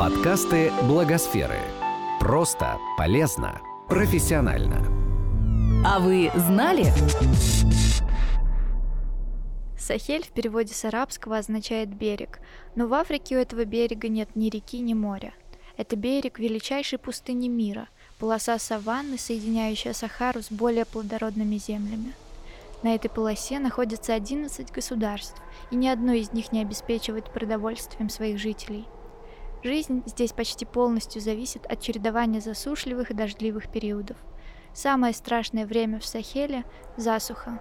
Подкасты Благосферы. Просто, полезно, профессионально. А вы знали? Сахель в переводе с арабского означает «берег», но в Африке у этого берега нет ни реки, ни моря. Это берег величайшей пустыни мира, полоса саванны, соединяющая Сахару с более плодородными землями. На этой полосе находится 11 государств, и ни одно из них не обеспечивает продовольствием своих жителей – Жизнь здесь почти полностью зависит от чередования засушливых и дождливых периодов. Самое страшное время в Сахеле – засуха.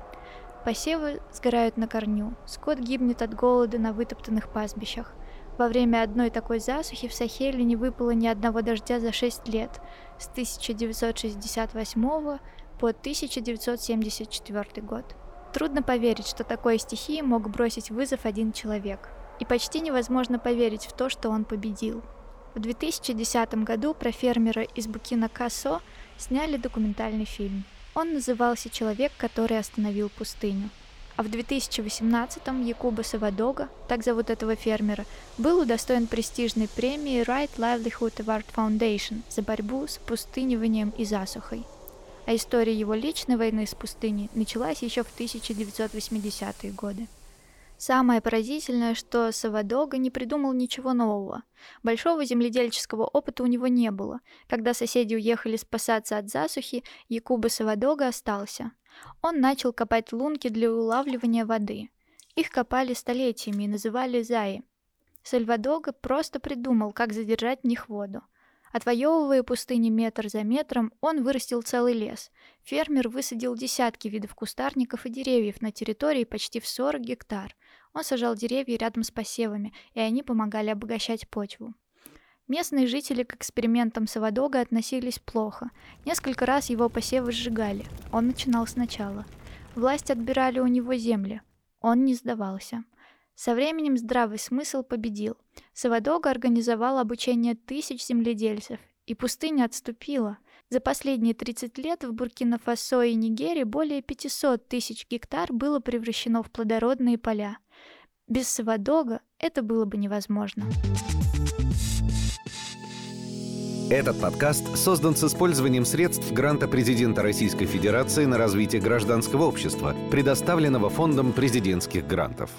Посевы сгорают на корню, скот гибнет от голода на вытоптанных пастбищах. Во время одной такой засухи в Сахеле не выпало ни одного дождя за 6 лет, с 1968 по 1974 год. Трудно поверить, что такой стихии мог бросить вызов один человек – и почти невозможно поверить в то, что он победил. В 2010 году про фермера из Букина-Касо сняли документальный фильм. Он назывался «Человек, который остановил пустыню». А в 2018-м Якуба Савадога, так зовут этого фермера, был удостоен престижной премии Right Livelihood Award Foundation за борьбу с пустыниванием и засухой. А история его личной войны с пустыней началась еще в 1980-е годы. Самое поразительное, что Савадога не придумал ничего нового. Большого земледельческого опыта у него не было. Когда соседи уехали спасаться от засухи, Якуба Савадога остался. Он начал копать лунки для улавливания воды. Их копали столетиями и называли заи. Сальвадога просто придумал, как задержать в них воду. Отвоевывая пустыни метр за метром, он вырастил целый лес. Фермер высадил десятки видов кустарников и деревьев на территории почти в 40 гектар. Он сажал деревья рядом с посевами, и они помогали обогащать почву. Местные жители к экспериментам Савадога относились плохо. Несколько раз его посевы сжигали. Он начинал сначала. Власть отбирали у него земли. Он не сдавался. Со временем здравый смысл победил. Савадога организовал обучение тысяч земледельцев, и пустыня отступила. За последние 30 лет в Буркина-Фасо и Нигерии более 500 тысяч гектар было превращено в плодородные поля. Без Савадога это было бы невозможно. Этот подкаст создан с использованием средств гранта президента Российской Федерации на развитие гражданского общества, предоставленного Фондом президентских грантов.